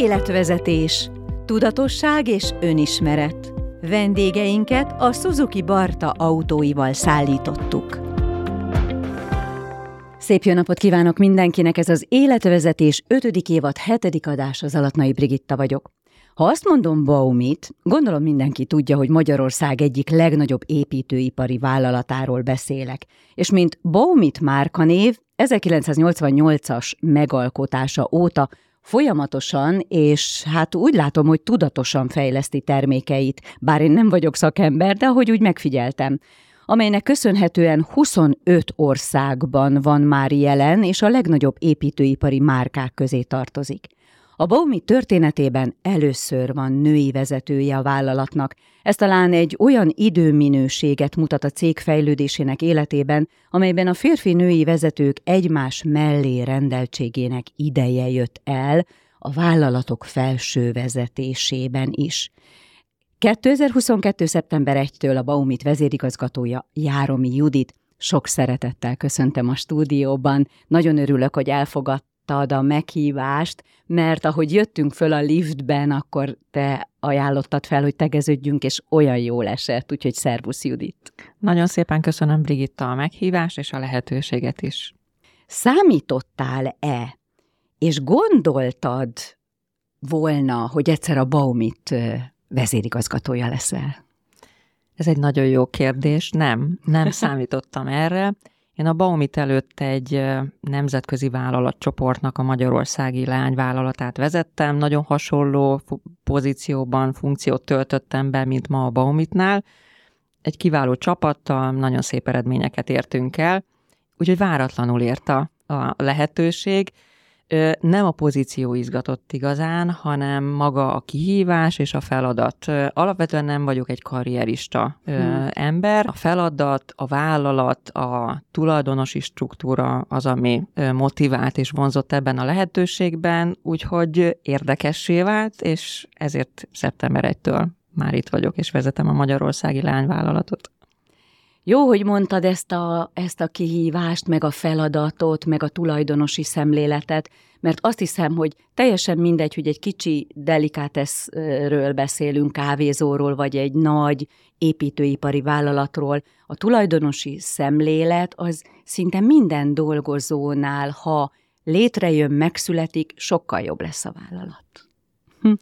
Életvezetés, tudatosság és önismeret. Vendégeinket a Suzuki Barta autóival szállítottuk. Szép jó napot kívánok mindenkinek, ez az Életvezetés 5. évad 7. adás, az Alatnai Brigitta vagyok. Ha azt mondom Baumit, gondolom mindenki tudja, hogy Magyarország egyik legnagyobb építőipari vállalatáról beszélek, és mint Baumit márkanév 1988-as megalkotása óta folyamatosan, és hát úgy látom, hogy tudatosan fejleszti termékeit, bár én nem vagyok szakember, de ahogy úgy megfigyeltem amelynek köszönhetően 25 országban van már jelen, és a legnagyobb építőipari márkák közé tartozik. A Baumi történetében először van női vezetője a vállalatnak. Ez talán egy olyan időminőséget mutat a cég fejlődésének életében, amelyben a férfi-női vezetők egymás mellé rendeltségének ideje jött el a vállalatok felső vezetésében is. 2022. szeptember 1-től a Baumit vezérigazgatója Járomi Judit sok szeretettel köszöntem a stúdióban. Nagyon örülök, hogy elfogadt elfogadtad a meghívást, mert ahogy jöttünk föl a liftben, akkor te ajánlottad fel, hogy tegeződjünk, és olyan jól esett, úgyhogy szervusz Judit. Nagyon szépen köszönöm Brigitta a meghívást és a lehetőséget is. Számítottál-e, és gondoltad volna, hogy egyszer a Baumit vezérigazgatója leszel? Ez egy nagyon jó kérdés. Nem, nem számítottam erre. Én a Baumit előtt egy nemzetközi vállalatcsoportnak a magyarországi leányvállalatát vezettem, nagyon hasonló pozícióban funkciót töltöttem be, mint ma a Baumitnál. Egy kiváló csapattal nagyon szép eredményeket értünk el, úgyhogy váratlanul ért a, a lehetőség, nem a pozíció izgatott igazán, hanem maga a kihívás és a feladat. Alapvetően nem vagyok egy karrierista hmm. ember. A feladat, a vállalat, a tulajdonosi struktúra az, ami motivált és vonzott ebben a lehetőségben, úgyhogy érdekessé vált, és ezért szeptember 1-től már itt vagyok, és vezetem a Magyarországi Lányvállalatot. Jó, hogy mondtad ezt a, ezt a kihívást, meg a feladatot, meg a tulajdonosi szemléletet, mert azt hiszem, hogy teljesen mindegy, hogy egy kicsi delikáteszről beszélünk, kávézóról, vagy egy nagy építőipari vállalatról. A tulajdonosi szemlélet az szinte minden dolgozónál, ha létrejön, megszületik, sokkal jobb lesz a vállalat. Hm.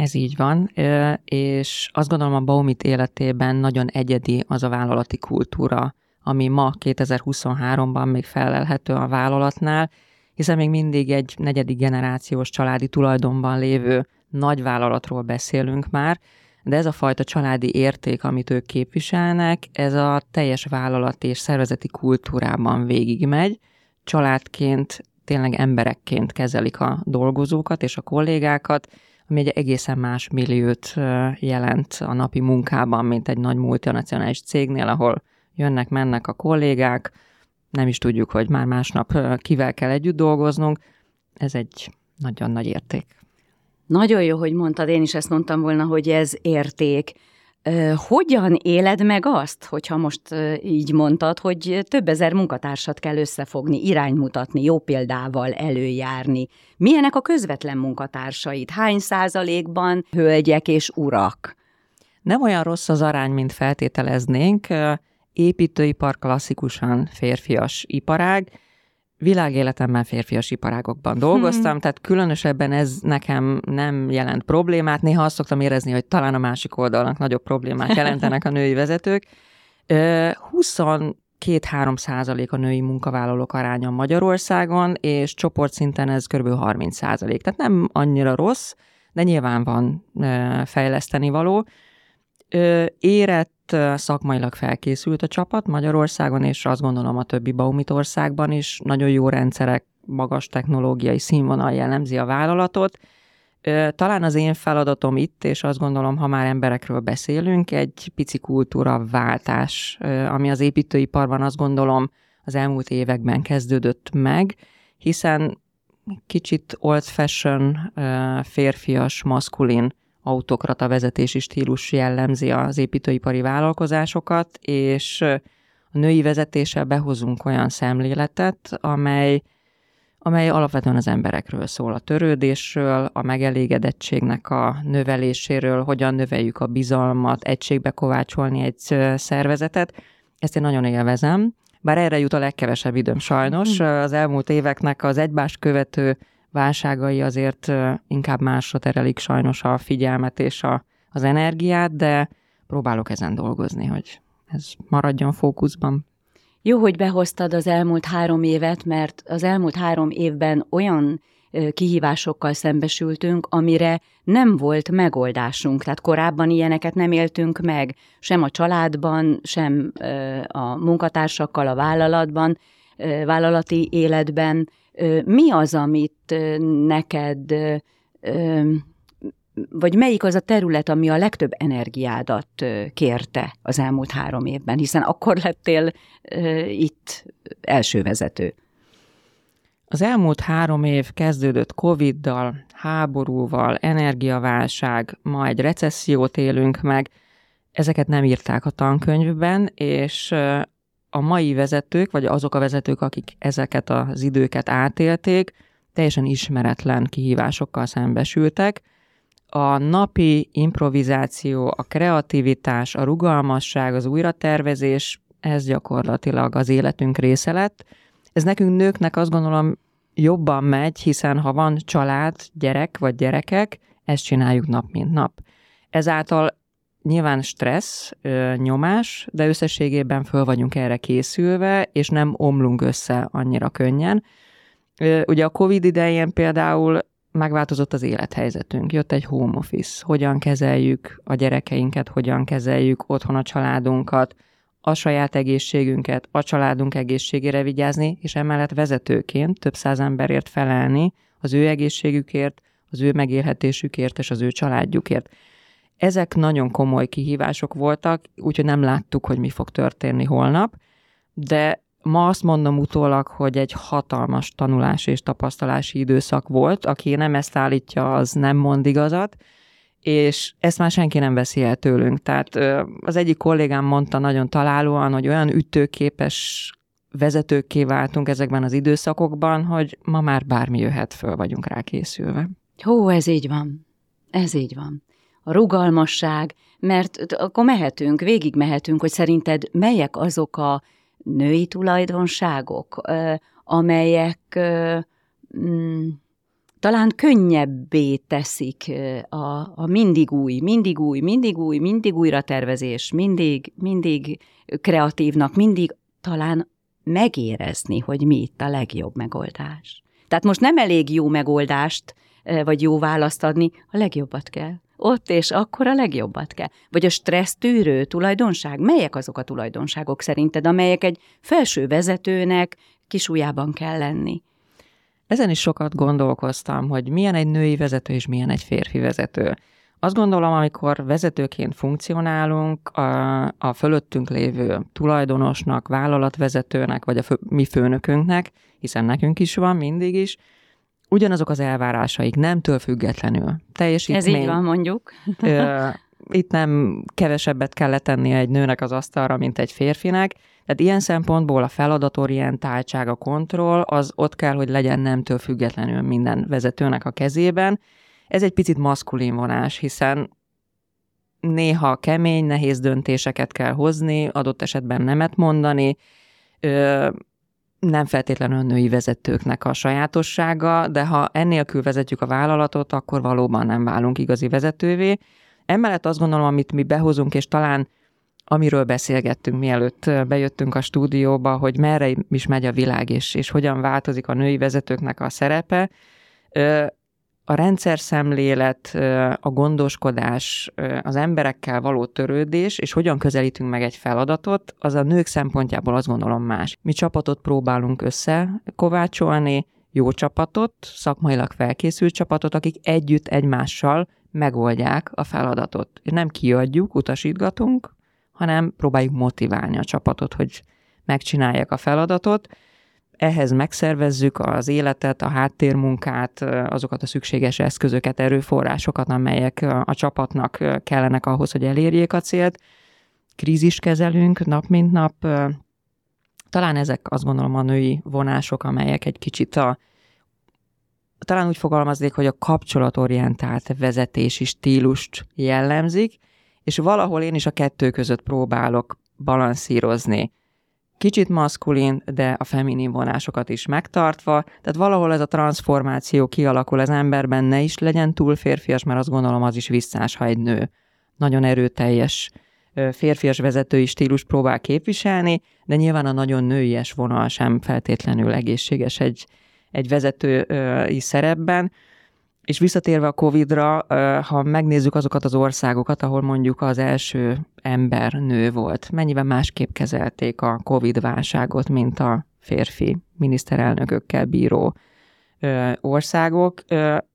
Ez így van, és azt gondolom a Baumit életében nagyon egyedi az a vállalati kultúra, ami ma 2023-ban még felelhető a vállalatnál, hiszen még mindig egy negyedik generációs családi tulajdonban lévő nagy vállalatról beszélünk már, de ez a fajta családi érték, amit ők képviselnek, ez a teljes vállalati és szervezeti kultúrában végigmegy. Családként, tényleg emberekként kezelik a dolgozókat és a kollégákat, ami egy egészen más milliót jelent a napi munkában, mint egy nagy multinacionális cégnél, ahol jönnek, mennek a kollégák, nem is tudjuk, hogy már másnap kivel kell együtt dolgoznunk. Ez egy nagyon nagy érték. Nagyon jó, hogy mondtad, én is ezt mondtam volna, hogy ez érték. Hogyan éled meg azt, hogyha most így mondtad, hogy több ezer munkatársat kell összefogni, iránymutatni, jó példával előjárni? Milyenek a közvetlen munkatársaid? Hány százalékban hölgyek és urak? Nem olyan rossz az arány, mint feltételeznénk. Építőipar klasszikusan férfias iparág, világéletemben férfias iparágokban dolgoztam, hmm. tehát különösebben ez nekem nem jelent problémát. Néha azt szoktam érezni, hogy talán a másik oldalnak nagyobb problémát jelentenek a női vezetők. 22-3 százalék a női munkavállalók aránya Magyarországon, és csoportszinten ez kb. 30 százalék. Tehát nem annyira rossz, de nyilván van fejleszteni való. Érett szakmailag felkészült a csapat Magyarországon, és azt gondolom a többi Baumit országban is. Nagyon jó rendszerek, magas technológiai színvonal jellemzi a vállalatot. Talán az én feladatom itt, és azt gondolom, ha már emberekről beszélünk, egy pici kultúra váltás, ami az építőiparban azt gondolom az elmúlt években kezdődött meg, hiszen kicsit old fashion, férfias, maszkulin autokrata vezetési stílus jellemzi az építőipari vállalkozásokat, és a női vezetéssel behozunk olyan szemléletet, amely amely alapvetően az emberekről szól, a törődésről, a megelégedettségnek a növeléséről, hogyan növeljük a bizalmat, egységbe kovácsolni egy szervezetet. Ezt én nagyon élvezem, bár erre jut a legkevesebb időm sajnos. Mhm. Az elmúlt éveknek az egymást követő válságai azért inkább másra terelik sajnos a figyelmet és a, az energiát, de próbálok ezen dolgozni, hogy ez maradjon fókuszban. Jó, hogy behoztad az elmúlt három évet, mert az elmúlt három évben olyan kihívásokkal szembesültünk, amire nem volt megoldásunk. Tehát korábban ilyeneket nem éltünk meg, sem a családban, sem a munkatársakkal, a vállalatban, vállalati életben. Mi az, amit neked vagy melyik az a terület, ami a legtöbb energiádat kérte az elmúlt három évben, hiszen akkor lettél itt első vezető. Az elmúlt három év kezdődött Covid-dal, háborúval, energiaválság, ma egy recessziót élünk meg, ezeket nem írták a tankönyvben, és a mai vezetők, vagy azok a vezetők, akik ezeket az időket átélték, teljesen ismeretlen kihívásokkal szembesültek, a napi improvizáció, a kreativitás, a rugalmasság, az újratervezés, ez gyakorlatilag az életünk része lett. Ez nekünk nőknek azt gondolom jobban megy, hiszen ha van család, gyerek vagy gyerekek, ezt csináljuk nap mint nap. Ezáltal nyilván stressz, nyomás, de összességében föl vagyunk erre készülve, és nem omlunk össze annyira könnyen. Ugye a COVID idején például megváltozott az élethelyzetünk, jött egy home office, hogyan kezeljük a gyerekeinket, hogyan kezeljük otthon a családunkat, a saját egészségünket, a családunk egészségére vigyázni, és emellett vezetőként több száz emberért felelni az ő egészségükért, az ő megélhetésükért és az ő családjukért. Ezek nagyon komoly kihívások voltak, úgyhogy nem láttuk, hogy mi fog történni holnap, de Ma azt mondom utólag, hogy egy hatalmas tanulási és tapasztalási időszak volt. Aki nem ezt állítja, az nem mond igazat, és ezt már senki nem veszi el tőlünk. Tehát az egyik kollégám mondta nagyon találóan, hogy olyan ütőképes vezetőkké váltunk ezekben az időszakokban, hogy ma már bármi jöhet föl, vagyunk rá készülve. Hó, ez így van. Ez így van. A rugalmasság, mert akkor mehetünk, végig mehetünk, hogy szerinted melyek azok a női tulajdonságok, amelyek mm, talán könnyebbé teszik a, a mindig új, mindig új, mindig új, mindig újra tervezés, mindig, mindig kreatívnak, mindig talán megérezni, hogy mi itt a legjobb megoldás. Tehát most nem elég jó megoldást, vagy jó választ adni, a legjobbat kell ott és akkor a legjobbat kell. Vagy a stressz tűrő tulajdonság, melyek azok a tulajdonságok szerinted, amelyek egy felső vezetőnek kisújában kell lenni? Ezen is sokat gondolkoztam, hogy milyen egy női vezető és milyen egy férfi vezető. Azt gondolom, amikor vezetőként funkcionálunk, a, a fölöttünk lévő tulajdonosnak, vállalatvezetőnek, vagy a fő, mi főnökünknek, hiszen nekünk is van mindig is, ugyanazok az elvárásaik, nemtől függetlenül. Teljesítmény. Ez így van, mondjuk. Itt nem kevesebbet kell letennie egy nőnek az asztalra, mint egy férfinek. Tehát ilyen szempontból a feladatorientáltság, a kontroll, az ott kell, hogy legyen nemtől függetlenül minden vezetőnek a kezében. Ez egy picit maszkulin vonás, hiszen néha kemény, nehéz döntéseket kell hozni, adott esetben nemet mondani, nem feltétlenül a női vezetőknek a sajátossága, de ha ennélkül vezetjük a vállalatot, akkor valóban nem válunk igazi vezetővé. Emellett azt gondolom, amit mi behozunk, és talán amiről beszélgettünk, mielőtt bejöttünk a stúdióba, hogy merre is megy a világ, és, és hogyan változik a női vezetőknek a szerepe a rendszer szemlélet, a gondoskodás, az emberekkel való törődés, és hogyan közelítünk meg egy feladatot, az a nők szempontjából azt gondolom más. Mi csapatot próbálunk összekovácsolni, jó csapatot, szakmailag felkészült csapatot, akik együtt egymással megoldják a feladatot. Nem kiadjuk, utasítgatunk, hanem próbáljuk motiválni a csapatot, hogy megcsinálják a feladatot, ehhez megszervezzük az életet, a háttérmunkát, azokat a szükséges eszközöket, erőforrásokat, amelyek a csapatnak kellenek ahhoz, hogy elérjék a célt. Krízis kezelünk nap mint nap. Talán ezek azt gondolom a női vonások, amelyek egy kicsit a talán úgy fogalmaznék, hogy a kapcsolatorientált vezetési stílust jellemzik, és valahol én is a kettő között próbálok balanszírozni. Kicsit maszkulin, de a feminin vonásokat is megtartva, tehát valahol ez a transformáció kialakul az emberben, ne is legyen túl férfias, mert azt gondolom az is visszás, ha egy nő nagyon erőteljes férfias vezetői stílus próbál képviselni, de nyilván a nagyon nőies vonal sem feltétlenül egészséges egy, egy vezetői szerepben. És visszatérve a Covid-ra, ha megnézzük azokat az országokat, ahol mondjuk az első ember nő volt, mennyivel másképp kezelték a Covid válságot, mint a férfi miniszterelnökökkel bíró országok,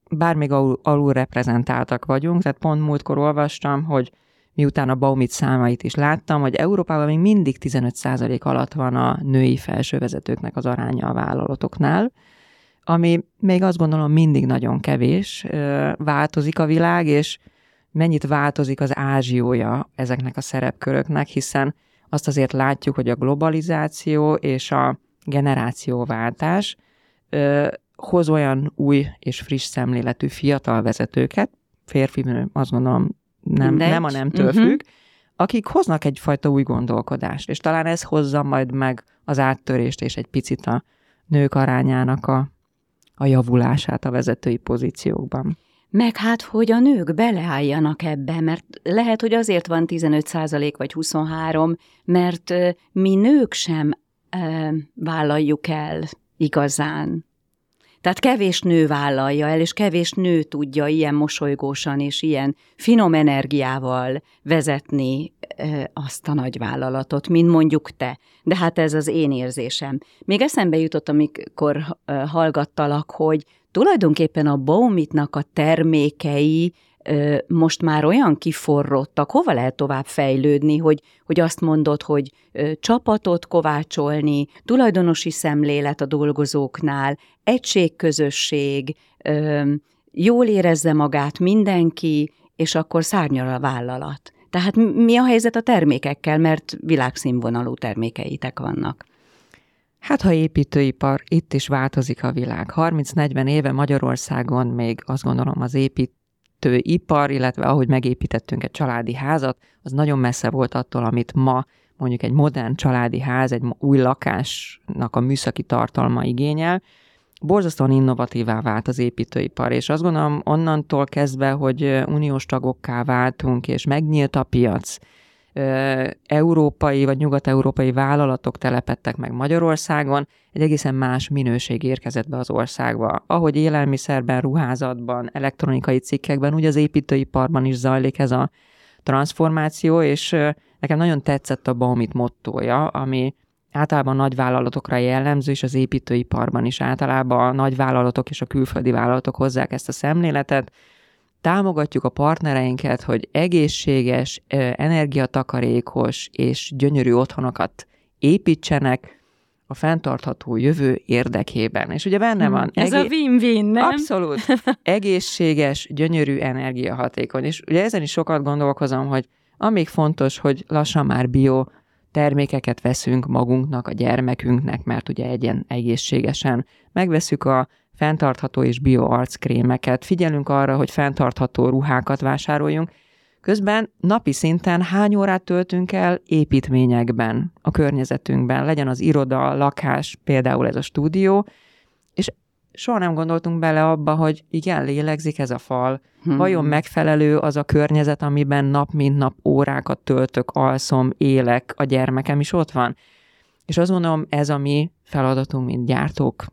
bár még alul, alul reprezentáltak vagyunk, tehát pont múltkor olvastam, hogy miután a Baumit számait is láttam, hogy Európában még mindig 15% alatt van a női felsővezetőknek az aránya a vállalatoknál, ami még azt gondolom mindig nagyon kevés, változik a világ, és mennyit változik az ázsiója ezeknek a szerepköröknek, hiszen azt azért látjuk, hogy a globalizáció és a generációváltás hoz olyan új és friss szemléletű fiatal vezetőket, férfi, azt gondolom nem, nem a nemtől uh-huh. függ, akik hoznak egyfajta új gondolkodást, és talán ez hozza majd meg az áttörést és egy picit a nők arányának a, a javulását a vezetői pozíciókban. Meg hát, hogy a nők beleálljanak ebbe, mert lehet, hogy azért van 15 százalék vagy 23, mert mi nők sem e, vállaljuk el igazán tehát kevés nő vállalja el, és kevés nő tudja ilyen mosolygósan és ilyen finom energiával vezetni azt a nagy vállalatot, mint mondjuk te. De hát ez az én érzésem. Még eszembe jutott, amikor hallgattalak, hogy tulajdonképpen a Baumitnak a termékei most már olyan kiforrottak, hova lehet tovább fejlődni, hogy, hogy azt mondod, hogy csapatot kovácsolni, tulajdonosi szemlélet a dolgozóknál, egységközösség, jól érezze magát mindenki, és akkor szárnyal a vállalat. Tehát mi a helyzet a termékekkel, mert világszínvonalú termékeitek vannak? Hát, ha építőipar, itt is változik a világ. 30-40 éve Magyarországon még azt gondolom az épít építőipar, illetve ahogy megépítettünk egy családi házat, az nagyon messze volt attól, amit ma mondjuk egy modern családi ház, egy új lakásnak a műszaki tartalma igényel. Borzasztóan innovatívá vált az építőipar, és azt gondolom onnantól kezdve, hogy uniós tagokká váltunk, és megnyílt a piac, európai vagy nyugat-európai vállalatok telepettek meg Magyarországon, egy egészen más minőség érkezett be az országba. Ahogy élelmiszerben, ruházatban, elektronikai cikkekben, úgy az építőiparban is zajlik ez a transformáció, és nekem nagyon tetszett a Baumit mottója, ami általában nagy vállalatokra jellemző, és az építőiparban is általában a nagy vállalatok és a külföldi vállalatok hozzák ezt a szemléletet, támogatjuk a partnereinket, hogy egészséges, energiatakarékos és gyönyörű otthonokat építsenek a fenntartható jövő érdekében. És ugye benne van... Ez egé- a win-win, nem? Abszolút. Egészséges, gyönyörű, energiahatékony. És ugye ezen is sokat gondolkozom, hogy amíg fontos, hogy lassan már bio termékeket veszünk magunknak, a gyermekünknek, mert ugye egyen egészségesen megveszük a fenntartható és bioarckrémeket, figyelünk arra, hogy fenntartható ruhákat vásároljunk, Közben napi szinten hány órát töltünk el építményekben, a környezetünkben, legyen az iroda, a lakás, például ez a stúdió, és soha nem gondoltunk bele abba, hogy igen, lélegzik ez a fal, hmm. vajon megfelelő az a környezet, amiben nap mint nap órákat töltök, alszom, élek, a gyermekem is ott van. És azt mondom, ez a mi feladatunk, mint gyártók,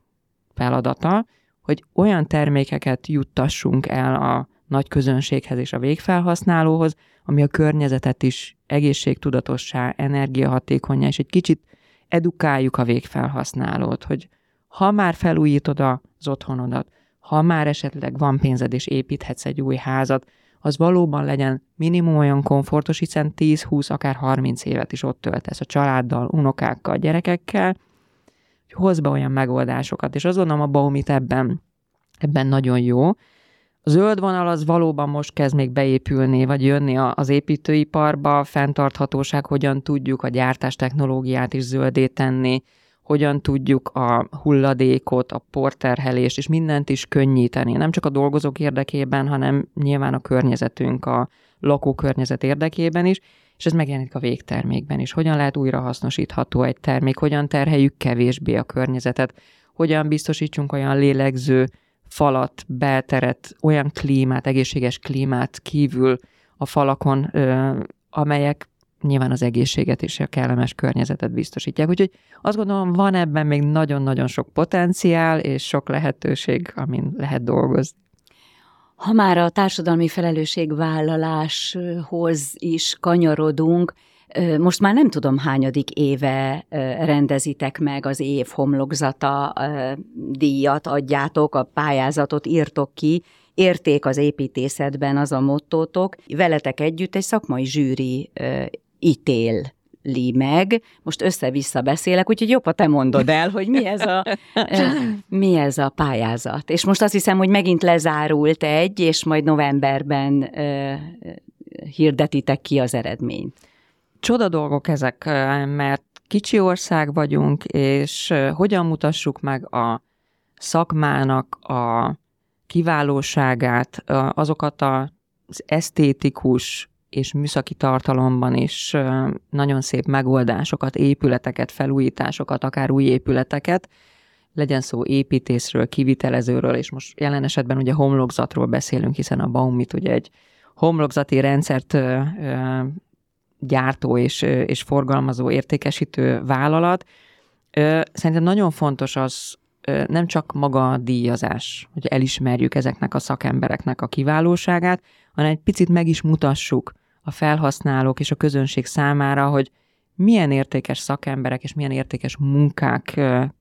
feladata, hogy olyan termékeket juttassunk el a nagy közönséghez és a végfelhasználóhoz, ami a környezetet is egészségtudatossá, energiahatékonyá, és egy kicsit edukáljuk a végfelhasználót, hogy ha már felújítod az otthonodat, ha már esetleg van pénzed és építhetsz egy új házat, az valóban legyen minimum olyan komfortos, hiszen 10-20, akár 30 évet is ott töltesz a családdal, unokákkal, gyerekekkel, hoz be olyan megoldásokat, és azt gondolom a Baumit ebben, ebben nagyon jó. A zöld vonal az valóban most kezd még beépülni, vagy jönni az építőiparba, a fenntarthatóság, hogyan tudjuk a gyártás technológiát is zöldé tenni, hogyan tudjuk a hulladékot, a porterhelést és mindent is könnyíteni. Nem csak a dolgozók érdekében, hanem nyilván a környezetünk, a lakókörnyezet érdekében is, és ez megjelenik a végtermékben is. Hogyan lehet újra hasznosítható egy termék, hogyan terheljük kevésbé a környezetet, hogyan biztosítsunk olyan lélegző falat, belteret, olyan klímát, egészséges klímát kívül a falakon, amelyek nyilván az egészséget és a kellemes környezetet biztosítják. Úgyhogy azt gondolom, van ebben még nagyon-nagyon sok potenciál és sok lehetőség, amin lehet dolgozni. Ha már a társadalmi felelősségvállaláshoz is kanyarodunk, most már nem tudom hányadik éve rendezitek meg az év homlokzata díjat, adjátok, a pályázatot írtok ki, érték az építészetben az a mottótok, veletek együtt egy szakmai zsűri ítél li meg. Most össze-vissza beszélek, úgyhogy jobb, ha te mondod el, hogy mi ez, a, mi ez a pályázat. És most azt hiszem, hogy megint lezárult egy, és majd novemberben uh, hirdetitek ki az eredményt. Csoda dolgok ezek, mert kicsi ország vagyunk, és hogyan mutassuk meg a szakmának a kiválóságát, azokat az esztétikus és műszaki tartalomban is nagyon szép megoldásokat, épületeket, felújításokat, akár új épületeket, legyen szó építészről, kivitelezőről, és most jelen esetben ugye homlokzatról beszélünk, hiszen a Baumit ugye egy homlokzati rendszert gyártó és, és forgalmazó, értékesítő vállalat. Szerintem nagyon fontos az, nem csak maga a díjazás, hogy elismerjük ezeknek a szakembereknek a kiválóságát, hanem egy picit meg is mutassuk a felhasználók és a közönség számára, hogy milyen értékes szakemberek és milyen értékes munkák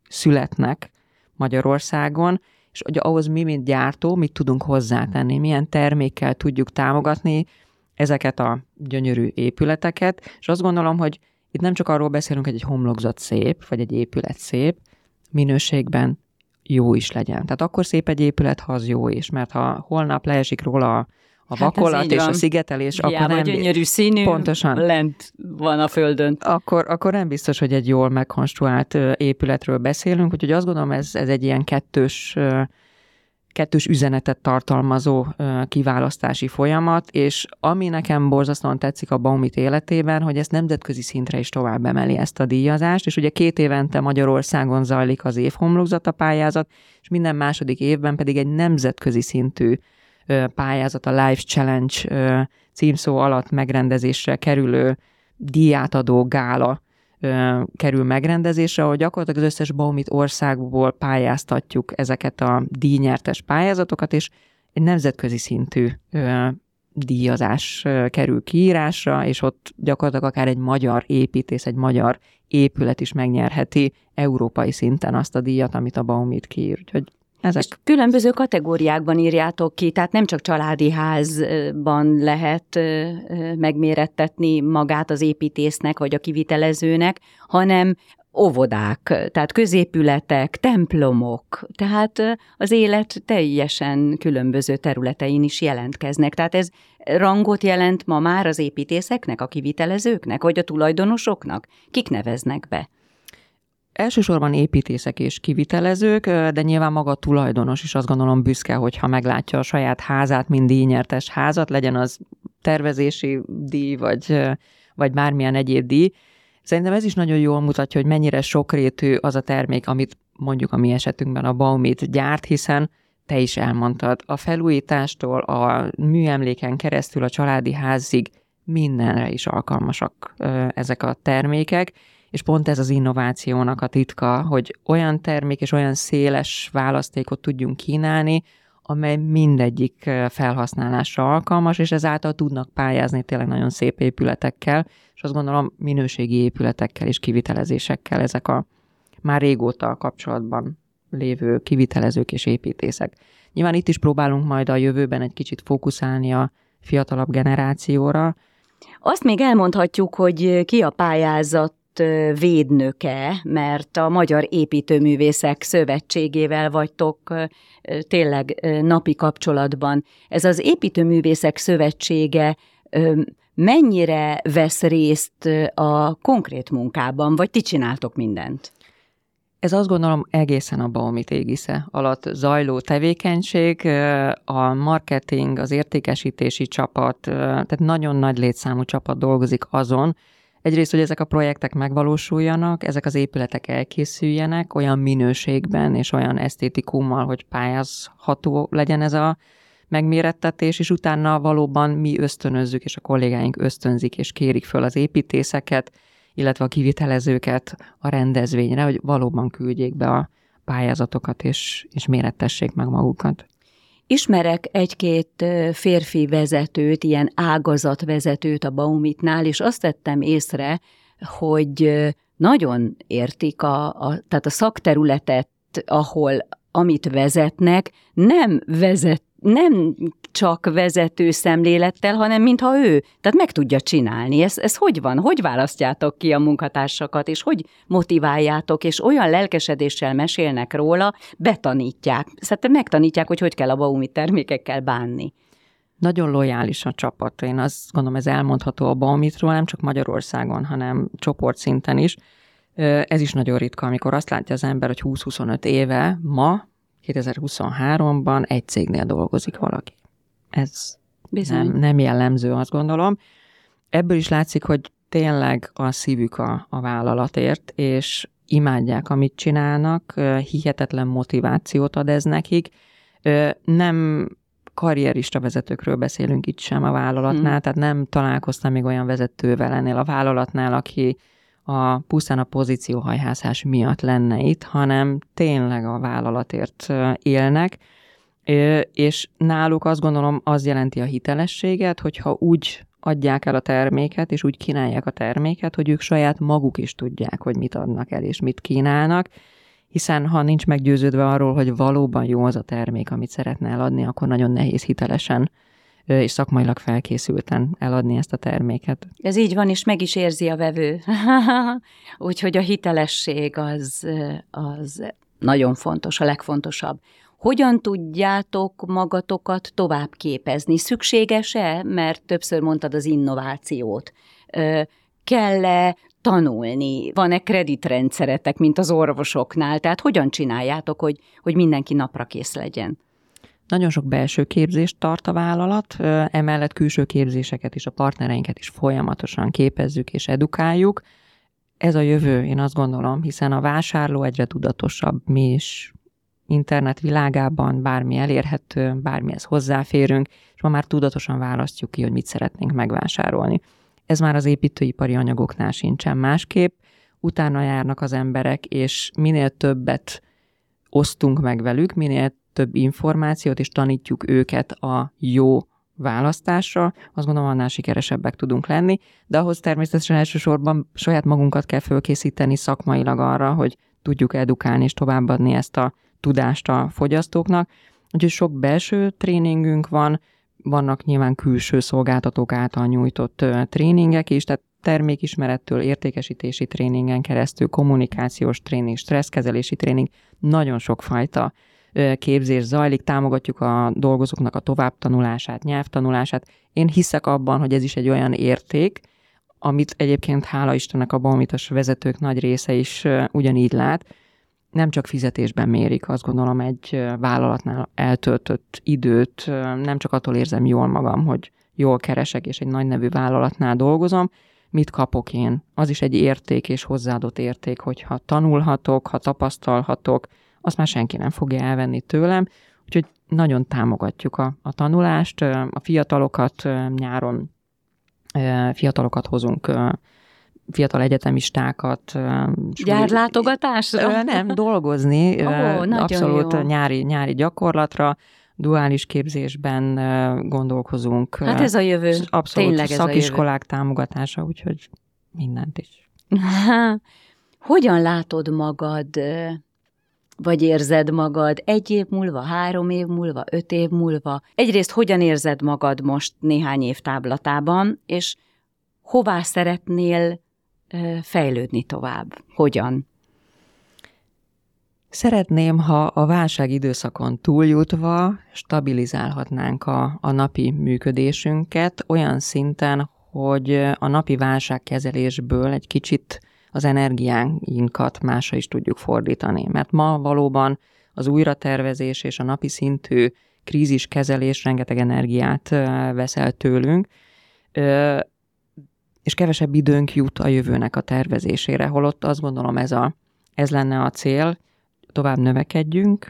születnek Magyarországon, és hogy ahhoz mi, mint gyártó, mit tudunk hozzátenni, milyen termékkel tudjuk támogatni ezeket a gyönyörű épületeket, és azt gondolom, hogy itt nem csak arról beszélünk, hogy egy homlokzat szép, vagy egy épület szép, minőségben jó is legyen. Tehát akkor szép egy épület, ha az jó is, mert ha holnap leesik róla a a hát vakolat és van. a szigetelés, Hiába akkor nem... gyönyörű színű, pontosan, lent van a földön. Akkor, akkor nem biztos, hogy egy jól megkonstruált épületről beszélünk, úgyhogy azt gondolom, ez, ez egy ilyen kettős kettős üzenetet tartalmazó kiválasztási folyamat, és ami nekem borzasztóan tetszik a Baumit életében, hogy ezt nemzetközi szintre is tovább emeli ezt a díjazást, és ugye két évente Magyarországon zajlik az évhomlokzata pályázat, és minden második évben pedig egy nemzetközi szintű pályázat, a Life Challenge címszó alatt megrendezésre kerülő díjátadó gála kerül megrendezésre, ahol gyakorlatilag az összes Baumit országból pályáztatjuk ezeket a díjnyertes pályázatokat, és egy nemzetközi szintű díjazás kerül kiírásra, és ott gyakorlatilag akár egy magyar építész, egy magyar épület is megnyerheti európai szinten azt a díjat, amit a Baumit kiír. Úgyhogy ezek. És különböző kategóriákban írjátok ki, tehát nem csak családi házban lehet megmérettetni magát az építésznek vagy a kivitelezőnek, hanem óvodák, tehát középületek, templomok, tehát az élet teljesen különböző területein is jelentkeznek. Tehát ez rangot jelent ma már az építészeknek, a kivitelezőknek, vagy a tulajdonosoknak? Kik neveznek be? Elsősorban építészek és kivitelezők, de nyilván maga a tulajdonos is azt gondolom büszke, hogyha meglátja a saját házát, mint díjnyertes házat, legyen az tervezési díj, vagy, vagy bármilyen egyéb díj. Szerintem ez is nagyon jól mutatja, hogy mennyire sokrétű az a termék, amit mondjuk a mi esetünkben a Baumit gyárt, hiszen te is elmondtad, a felújítástól, a műemléken keresztül a családi házig mindenre is alkalmasak ezek a termékek, és pont ez az innovációnak a titka, hogy olyan termék és olyan széles választékot tudjunk kínálni, amely mindegyik felhasználásra alkalmas, és ezáltal tudnak pályázni tényleg nagyon szép épületekkel, és azt gondolom minőségi épületekkel és kivitelezésekkel ezek a már régóta kapcsolatban lévő kivitelezők és építészek. Nyilván itt is próbálunk majd a jövőben egy kicsit fókuszálni a fiatalabb generációra. Azt még elmondhatjuk, hogy ki a pályázat védnöke, mert a Magyar Építőművészek Szövetségével vagytok tényleg napi kapcsolatban. Ez az Építőművészek Szövetsége mennyire vesz részt a konkrét munkában, vagy ti csináltok mindent? Ez azt gondolom egészen a Baumit égisze alatt zajló tevékenység, a marketing, az értékesítési csapat, tehát nagyon nagy létszámú csapat dolgozik azon, Egyrészt, hogy ezek a projektek megvalósuljanak, ezek az épületek elkészüljenek olyan minőségben és olyan esztétikummal, hogy pályázható legyen ez a megmérettetés, és utána valóban mi ösztönözzük, és a kollégáink ösztönzik, és kérik föl az építészeket, illetve a kivitelezőket a rendezvényre, hogy valóban küldjék be a pályázatokat, és, és mérettessék meg magukat. Ismerek egy-két férfi vezetőt, ilyen ágazatvezetőt a Baumitnál, és azt tettem észre, hogy nagyon értik a, a, tehát a szakterületet, ahol amit vezetnek, nem vezet nem csak vezető szemlélettel, hanem mintha ő, tehát meg tudja csinálni. Ez, ez hogy van? Hogy választjátok ki a munkatársakat, és hogy motiváljátok, és olyan lelkesedéssel mesélnek róla, betanítják. Szerintem megtanítják, hogy hogy kell a Baumi termékekkel bánni. Nagyon lojális a csapat. Én azt gondolom, ez elmondható a Baumitról, nem csak Magyarországon, hanem csoportszinten is. Ez is nagyon ritka, amikor azt látja az ember, hogy 20-25 éve ma 2023-ban egy cégnél dolgozik valaki. Ez nem, nem jellemző, azt gondolom. Ebből is látszik, hogy tényleg a szívük a, a vállalatért, és imádják, amit csinálnak, hihetetlen motivációt ad ez nekik. Nem karrierista vezetőkről beszélünk itt sem a vállalatnál, hmm. tehát nem találkoztam még olyan vezetővel ennél a vállalatnál, aki a pusztán a pozícióhajhászás miatt lenne itt, hanem tényleg a vállalatért élnek, és náluk azt gondolom az jelenti a hitelességet, hogyha úgy adják el a terméket, és úgy kínálják a terméket, hogy ők saját maguk is tudják, hogy mit adnak el, és mit kínálnak, hiszen ha nincs meggyőződve arról, hogy valóban jó az a termék, amit szeretne eladni, akkor nagyon nehéz hitelesen és szakmailag felkészülten eladni ezt a terméket. Ez így van, és meg is érzi a vevő. Úgyhogy a hitelesség az, az nagyon fontos, a legfontosabb. Hogyan tudjátok magatokat tovább képezni? Szükséges-e, mert többször mondtad az innovációt, kell-e tanulni? Van-e kreditrendszeretek, mint az orvosoknál? Tehát hogyan csináljátok, hogy, hogy mindenki napra kész legyen? Nagyon sok belső képzést tart a vállalat, emellett külső képzéseket is, a partnereinket is folyamatosan képezzük és edukáljuk. Ez a jövő, én azt gondolom, hiszen a vásárló egyre tudatosabb, mi is internet világában bármi elérhető, bármihez hozzáférünk, és ma már tudatosan választjuk ki, hogy mit szeretnénk megvásárolni. Ez már az építőipari anyagoknál sincsen másképp, utána járnak az emberek, és minél többet osztunk meg velük, minél több információt, és tanítjuk őket a jó választásra, azt gondolom, annál sikeresebbek tudunk lenni, de ahhoz természetesen elsősorban saját magunkat kell fölkészíteni szakmailag arra, hogy tudjuk edukálni és továbbadni ezt a tudást a fogyasztóknak. Úgyhogy sok belső tréningünk van, vannak nyilván külső szolgáltatók által nyújtott tréningek is, tehát termékismerettől, értékesítési tréningen keresztül, kommunikációs tréning, stresszkezelési tréning, nagyon sok fajta képzés zajlik, támogatjuk a dolgozóknak a továbbtanulását, nyelvtanulását. Én hiszek abban, hogy ez is egy olyan érték, amit egyébként hála Istennek a balmitas vezetők nagy része is ugyanígy lát, nem csak fizetésben mérik, azt gondolom egy vállalatnál eltöltött időt, nem csak attól érzem jól magam, hogy jól keresek, és egy nagy nevű vállalatnál dolgozom, mit kapok én. Az is egy érték és hozzáadott érték, hogyha tanulhatok, ha tapasztalhatok, azt már senki nem fogja elvenni tőlem, úgyhogy nagyon támogatjuk a, a tanulást, a fiatalokat nyáron fiatalokat hozunk fiatal egyetemistákat. Gyárlátogatásra? Nem, dolgozni. Oh, abszolút jó. nyári, nyári gyakorlatra, duális képzésben gondolkozunk. Hát ez a jövő. Abszolút Tényleg szakiskolák támogatása, úgyhogy mindent is. Hogyan látod magad vagy érzed magad egy év múlva, három év múlva, öt év múlva? Egyrészt hogyan érzed magad most néhány év táblatában, és hová szeretnél fejlődni tovább? Hogyan? Szeretném, ha a válság időszakon túljutva stabilizálhatnánk a, a napi működésünket olyan szinten, hogy a napi válságkezelésből egy kicsit az energiánkat másra is tudjuk fordítani. Mert ma valóban az újratervezés és a napi szintű kríziskezelés rengeteg energiát vesz el tőlünk, és kevesebb időnk jut a jövőnek a tervezésére, holott azt gondolom ez, a, ez lenne a cél, tovább növekedjünk,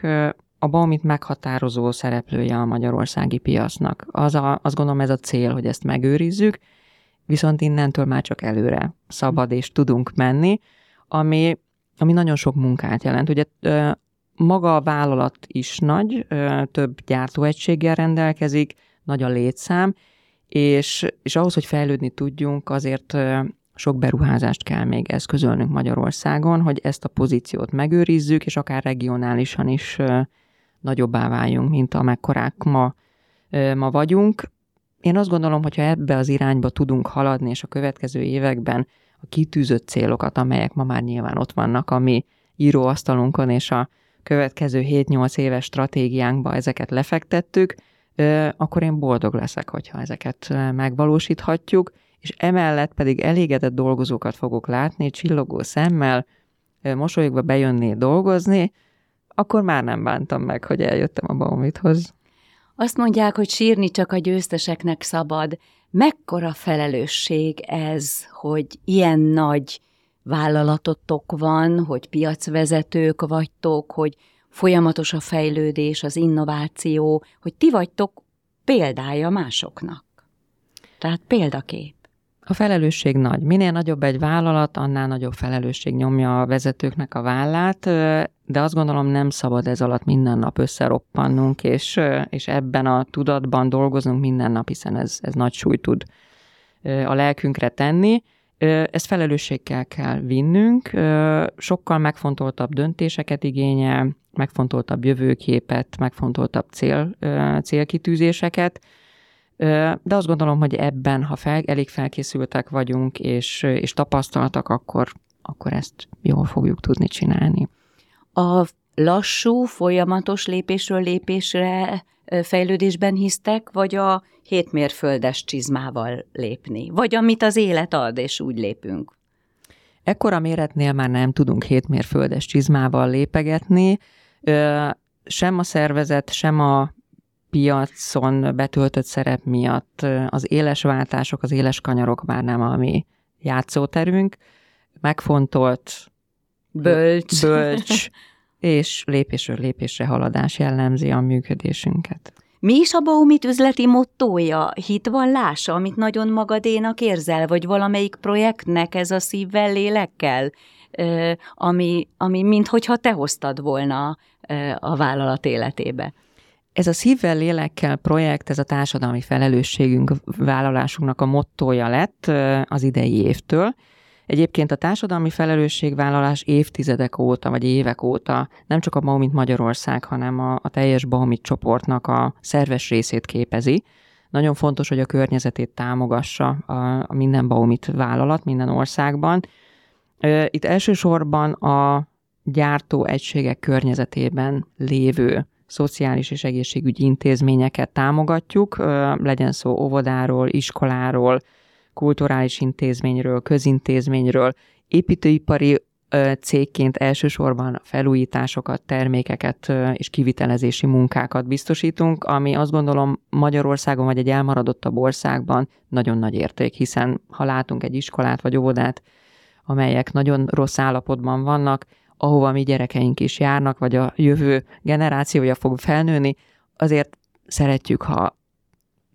a Baumit meghatározó szereplője a magyarországi piacnak. Az a, azt gondolom ez a cél, hogy ezt megőrizzük, viszont innentől már csak előre szabad és tudunk menni, ami, ami nagyon sok munkát jelent. Ugye maga a vállalat is nagy, több gyártóegységgel rendelkezik, nagy a létszám, és, és ahhoz, hogy fejlődni tudjunk, azért sok beruházást kell még eszközölnünk Magyarországon, hogy ezt a pozíciót megőrizzük, és akár regionálisan is nagyobbá váljunk, mint amekkorák ma, ma vagyunk. Én azt gondolom, hogyha ebbe az irányba tudunk haladni, és a következő években a kitűzött célokat, amelyek ma már nyilván ott vannak a mi íróasztalunkon, és a következő 7-8 éves stratégiánkba ezeket lefektettük, akkor én boldog leszek, hogyha ezeket megvalósíthatjuk, és emellett pedig elégedett dolgozókat fogok látni, csillogó szemmel, mosolyogva bejönni dolgozni, akkor már nem bántam meg, hogy eljöttem a Baumithoz. Azt mondják, hogy sírni csak a győzteseknek szabad. Mekkora felelősség ez, hogy ilyen nagy vállalatotok van, hogy piacvezetők vagytok, hogy folyamatos a fejlődés, az innováció, hogy ti vagytok példája másoknak. Tehát példakép. A felelősség nagy. Minél nagyobb egy vállalat, annál nagyobb felelősség nyomja a vezetőknek a vállát, de azt gondolom nem szabad ez alatt minden nap összeroppannunk, és, és ebben a tudatban dolgozunk minden nap, hiszen ez, ez nagy súlyt tud a lelkünkre tenni. Ezt felelősséggel kell vinnünk, sokkal megfontoltabb döntéseket igényel, megfontoltabb jövőképet, megfontoltabb cél, célkitűzéseket, de azt gondolom, hogy ebben, ha fel, elég felkészültek vagyunk, és, és tapasztaltak, akkor, akkor ezt jól fogjuk tudni csinálni. A lassú, folyamatos lépésről lépésre fejlődésben hisztek, vagy a hétmérföldes csizmával lépni? Vagy amit az élet ad, és úgy lépünk? Ekkora méretnél már nem tudunk hétmérföldes csizmával lépegetni, sem a szervezet, sem a piacon betöltött szerep miatt az éles váltások, az éles kanyarok már nem a mi játszóterünk, megfontolt, bölcs, bölcs és lépésről lépésre haladás jellemzi a működésünket. Mi is a Baumit üzleti mottója, hitvallása, amit nagyon magadénak érzel, vagy valamelyik projektnek ez a szívvel, lélekkel, ami, ami minthogyha te hoztad volna a vállalat életébe? Ez a szívvel, lélekkel projekt, ez a társadalmi felelősségünk vállalásunknak a mottója lett az idei évtől. Egyébként a társadalmi felelősségvállalás évtizedek óta, vagy évek óta nem csak a Baumit Magyarország, hanem a, a teljes Baumit csoportnak a szerves részét képezi. Nagyon fontos, hogy a környezetét támogassa a, a minden Baumit vállalat minden országban. Itt elsősorban a gyártó egységek környezetében lévő szociális és egészségügyi intézményeket támogatjuk, legyen szó óvodáról, iskoláról, kulturális intézményről, közintézményről, építőipari cégként elsősorban felújításokat, termékeket és kivitelezési munkákat biztosítunk, ami azt gondolom Magyarországon vagy egy elmaradottabb országban nagyon nagy érték, hiszen ha látunk egy iskolát vagy óvodát, amelyek nagyon rossz állapotban vannak, ahova mi gyerekeink is járnak, vagy a jövő generációja fog felnőni, azért szeretjük, ha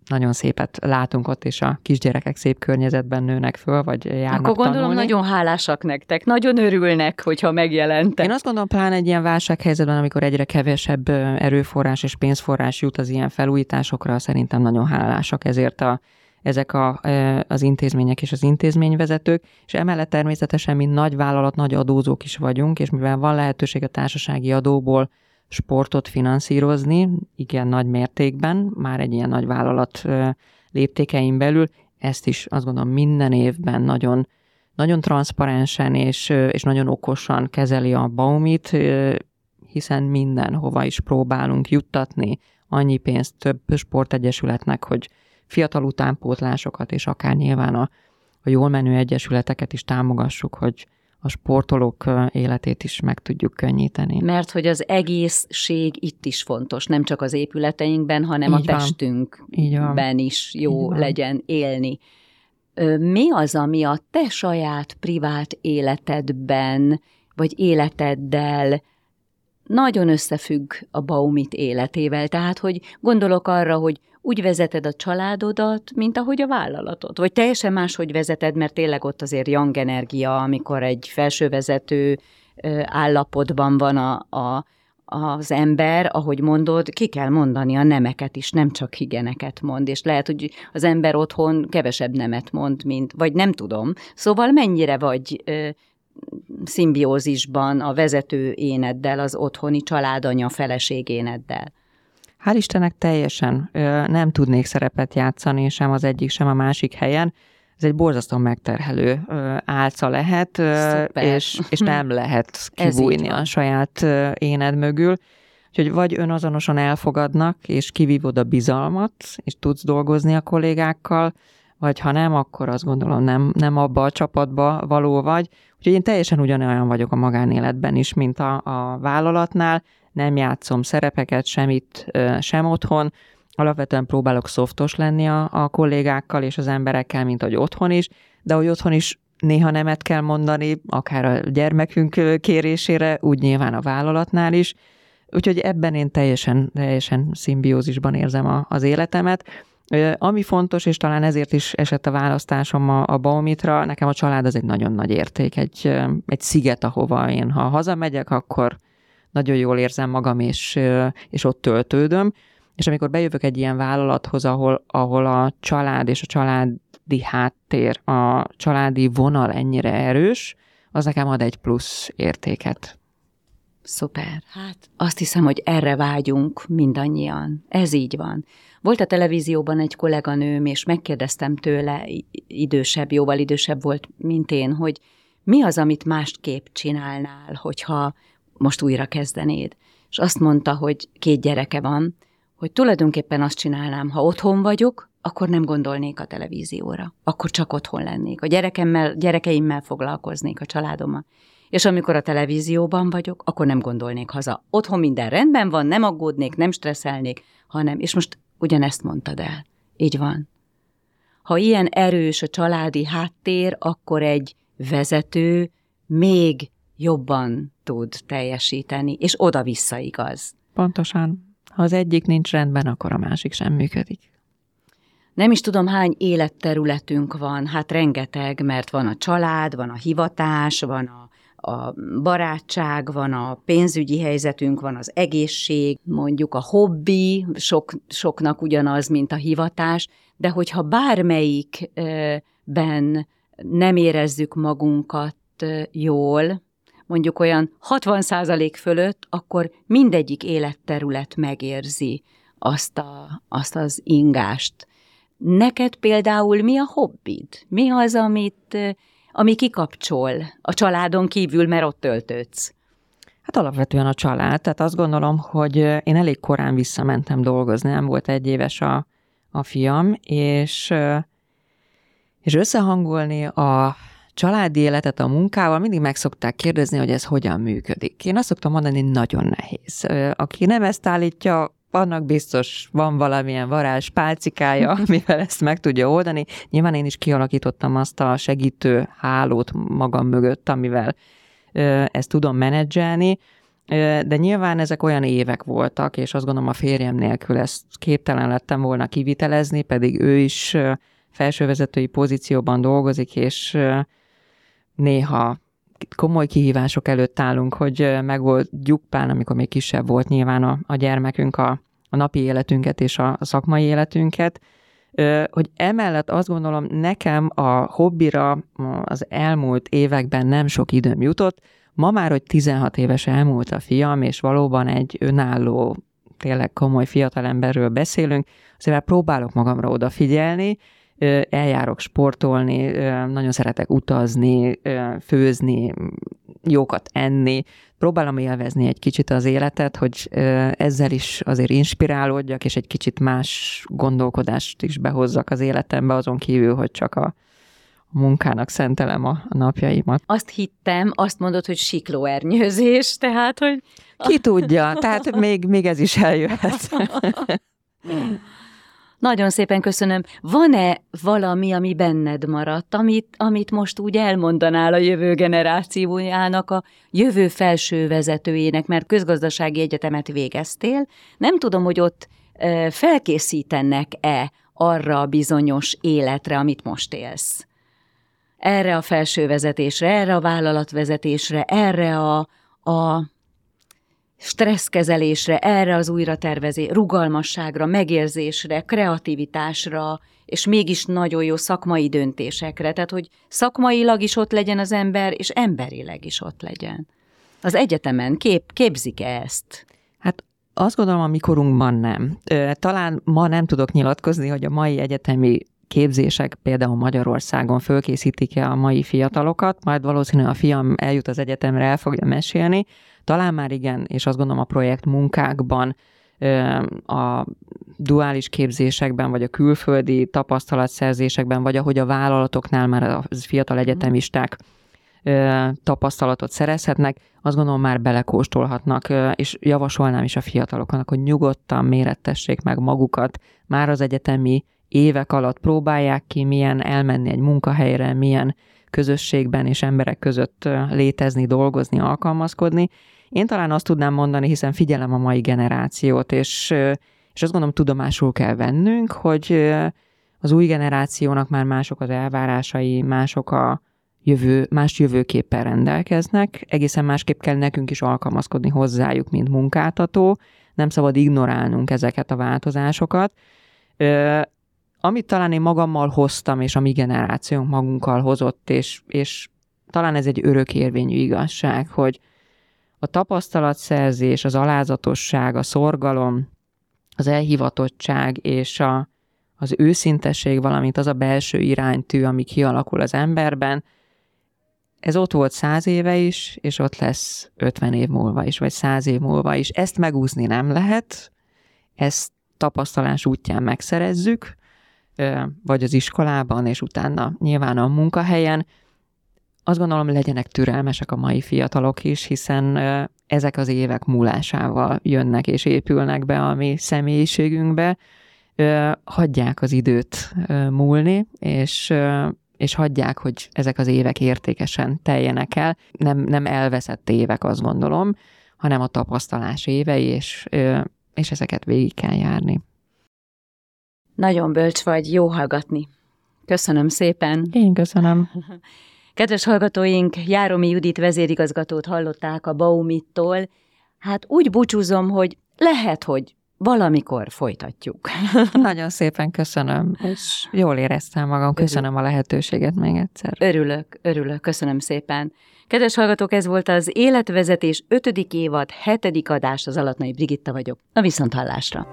nagyon szépet látunk ott, és a kisgyerekek szép környezetben nőnek föl, vagy járnak Akkor gondolom tanulni. nagyon hálásak nektek, nagyon örülnek, hogyha megjelentek. Én azt gondolom, pláne egy ilyen válsághelyzetben, amikor egyre kevesebb erőforrás és pénzforrás jut az ilyen felújításokra, szerintem nagyon hálásak ezért a ezek a, az intézmények és az intézményvezetők, és emellett természetesen, mint nagy vállalat, nagy adózók is vagyunk, és mivel van lehetőség a társasági adóból sportot finanszírozni, igen nagy mértékben, már egy ilyen nagy vállalat léptékein belül, ezt is azt gondolom minden évben nagyon, nagyon transzparensen és, és nagyon okosan kezeli a Baumit, hiszen mindenhova is próbálunk juttatni. Annyi pénzt több sportegyesületnek, hogy fiatal utánpótlásokat, és akár nyilván a, a jól menő egyesületeket is támogassuk, hogy a sportolók életét is meg tudjuk könnyíteni. Mert hogy az egészség itt is fontos, nem csak az épületeinkben, hanem Így a van. testünkben is jó legyen élni. Mi az, ami a te saját privát életedben, vagy életeddel nagyon összefügg a Baumit életével. Tehát, hogy gondolok arra, hogy úgy vezeted a családodat, mint ahogy a vállalatot. Vagy teljesen máshogy vezeted, mert tényleg ott azért young energia, amikor egy felsővezető állapotban van a, a, az ember, ahogy mondod, ki kell mondani a nemeket is, nem csak higeneket mond, és lehet, hogy az ember otthon kevesebb nemet mond, mint, vagy nem tudom. Szóval mennyire vagy ö, szimbiózisban a vezető éneddel, az otthoni családanya feleségéneddel? Hál' Istennek teljesen nem tudnék szerepet játszani sem az egyik, sem a másik helyen. Ez egy borzasztóan megterhelő álca lehet, és, és nem lehet kibújni a saját éned mögül. Úgyhogy vagy önazonosan elfogadnak, és kivívod a bizalmat, és tudsz dolgozni a kollégákkal, vagy ha nem, akkor azt gondolom nem, nem abba a csapatba való vagy. Úgyhogy én teljesen ugyanolyan vagyok a magánéletben is, mint a, a vállalatnál, nem játszom szerepeket semmit, sem otthon, alapvetően próbálok szoftos lenni a, a kollégákkal és az emberekkel, mint ahogy otthon is, de hogy otthon is néha nemet kell mondani, akár a gyermekünk kérésére, úgy nyilván a vállalatnál is. Úgyhogy ebben én teljesen, teljesen szimbiózisban érzem a, az életemet. Ami fontos, és talán ezért is esett a választásom a, a Baumitra, nekem a család az egy nagyon nagy érték, egy, egy sziget, ahova én, ha hazamegyek, akkor nagyon jól érzem magam, és, és ott töltődöm. És amikor bejövök egy ilyen vállalathoz, ahol, ahol a család és a családi háttér, a családi vonal ennyire erős, az nekem ad egy plusz értéket. Szuper. Hát azt hiszem, hogy erre vágyunk mindannyian. Ez így van. Volt a televízióban egy kolléganőm, és megkérdeztem tőle, idősebb, jóval idősebb volt, mint én, hogy mi az, amit másképp csinálnál, hogyha most újra kezdenéd. És azt mondta, hogy két gyereke van, hogy tulajdonképpen azt csinálnám, ha otthon vagyok, akkor nem gondolnék a televízióra. Akkor csak otthon lennék. A gyerekemmel, gyerekeimmel foglalkoznék, a családommal. És amikor a televízióban vagyok, akkor nem gondolnék haza. Otthon minden rendben van, nem aggódnék, nem stresszelnék, hanem, és most ugyanezt mondtad el. Így van. Ha ilyen erős a családi háttér, akkor egy vezető még jobban tud teljesíteni, és oda-vissza igaz. Pontosan. Ha az egyik nincs rendben, akkor a másik sem működik. Nem is tudom, hány életterületünk van, hát rengeteg, mert van a család, van a hivatás, van a, a barátság, van a pénzügyi helyzetünk, van az egészség, mondjuk a hobbi, sok, soknak ugyanaz, mint a hivatás, de hogyha bármelyikben nem érezzük magunkat jól, mondjuk olyan 60% fölött, akkor mindegyik életterület megérzi azt, a, azt az ingást. Neked például mi a hobbid? Mi az, amit, ami kikapcsol a családon kívül, mert ott töltődsz? Hát alapvetően a család, tehát azt gondolom, hogy én elég korán visszamentem dolgozni, nem volt egy éves a, a fiam, és, és összehangolni a családi életet a munkával mindig meg szokták kérdezni, hogy ez hogyan működik. Én azt szoktam mondani, nagyon nehéz. Aki nem ezt állítja, annak biztos van valamilyen varázs pálcikája, amivel ezt meg tudja oldani. Nyilván én is kialakítottam azt a segítő hálót magam mögött, amivel ezt tudom menedzselni, de nyilván ezek olyan évek voltak, és azt gondolom a férjem nélkül ezt képtelen lettem volna kivitelezni, pedig ő is felsővezetői pozícióban dolgozik, és néha komoly kihívások előtt állunk, hogy megoldjuk pár, amikor még kisebb volt nyilván a, a gyermekünk a, a napi életünket és a, szakmai életünket, hogy emellett azt gondolom, nekem a hobbira az elmúlt években nem sok időm jutott. Ma már, hogy 16 éves elmúlt a fiam, és valóban egy önálló, tényleg komoly fiatalemberről beszélünk, azért próbálok magamra odafigyelni, eljárok sportolni, nagyon szeretek utazni, főzni, jókat enni, próbálom élvezni egy kicsit az életet, hogy ezzel is azért inspirálódjak, és egy kicsit más gondolkodást is behozzak az életembe, azon kívül, hogy csak a, munkának szentelem a napjaimat. Azt hittem, azt mondod, hogy siklóernyőzés, tehát, hogy... Ki tudja, tehát még, még ez is eljöhet. Nagyon szépen köszönöm. Van-e valami, ami benned maradt, amit, amit most úgy elmondanál a jövő generációjának, a jövő felső vezetőjének, mert közgazdasági egyetemet végeztél. Nem tudom, hogy ott felkészítenek-e arra a bizonyos életre, amit most élsz. Erre a felső vezetésre, erre a vállalatvezetésre, erre a, a stresszkezelésre, erre az újratervezé, rugalmasságra, megérzésre, kreativitásra, és mégis nagyon jó szakmai döntésekre, tehát hogy szakmailag is ott legyen az ember, és emberileg is ott legyen. Az egyetemen kép, képzik-e ezt? Hát azt gondolom, a mikorunkban nem. Talán ma nem tudok nyilatkozni, hogy a mai egyetemi képzések például Magyarországon fölkészítik-e a mai fiatalokat, majd valószínűleg a fiam eljut az egyetemre, el fogja mesélni. Talán már igen, és azt gondolom a projekt munkákban, a duális képzésekben, vagy a külföldi tapasztalatszerzésekben, vagy ahogy a vállalatoknál már a fiatal egyetemisták tapasztalatot szerezhetnek, azt gondolom már belekóstolhatnak, és javasolnám is a fiataloknak, hogy nyugodtan mérettessék meg magukat már az egyetemi évek alatt próbálják ki, milyen elmenni egy munkahelyre, milyen közösségben és emberek között létezni, dolgozni, alkalmazkodni. Én talán azt tudnám mondani, hiszen figyelem a mai generációt, és, és azt gondolom tudomásul kell vennünk, hogy az új generációnak már mások az elvárásai, mások a jövő, más jövőképpen rendelkeznek, egészen másképp kell nekünk is alkalmazkodni hozzájuk, mint munkáltató, nem szabad ignorálnunk ezeket a változásokat. Amit talán én magammal hoztam, és a mi generációnk magunkkal hozott, és, és talán ez egy örökérvényű igazság, hogy a tapasztalatszerzés, az alázatosság, a szorgalom, az elhivatottság és a, az őszintesség, valamint az a belső iránytű, ami kialakul az emberben, ez ott volt száz éve is, és ott lesz 50 év múlva is, vagy száz év múlva is. Ezt megúzni nem lehet, ezt tapasztalás útján megszerezzük, vagy az iskolában, és utána nyilván a munkahelyen. Azt gondolom, legyenek türelmesek a mai fiatalok is, hiszen ezek az évek múlásával jönnek és épülnek be a mi személyiségünkbe, hagyják az időt múlni, és és hagyják, hogy ezek az évek értékesen teljenek el. Nem, nem elveszett évek, azt gondolom, hanem a tapasztalás évei, és, és ezeket végig kell járni. Nagyon bölcs vagy, jó hallgatni. Köszönöm szépen. Én köszönöm. Kedves hallgatóink, Járomi Judit vezérigazgatót hallották a Baumittól. Hát úgy búcsúzom, hogy lehet, hogy valamikor folytatjuk. Nagyon szépen köszönöm, és jól éreztem magam. Köszönöm a lehetőséget még egyszer. Örülök, örülök, köszönöm szépen. Kedves hallgatók, ez volt az Életvezetés 5. évad 7. adás, az Alatnai Brigitta vagyok. A viszonthallásra.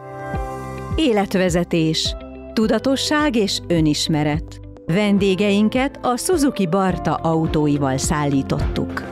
Életvezetés. Tudatosság és önismeret. Vendégeinket a Suzuki Barta autóival szállítottuk.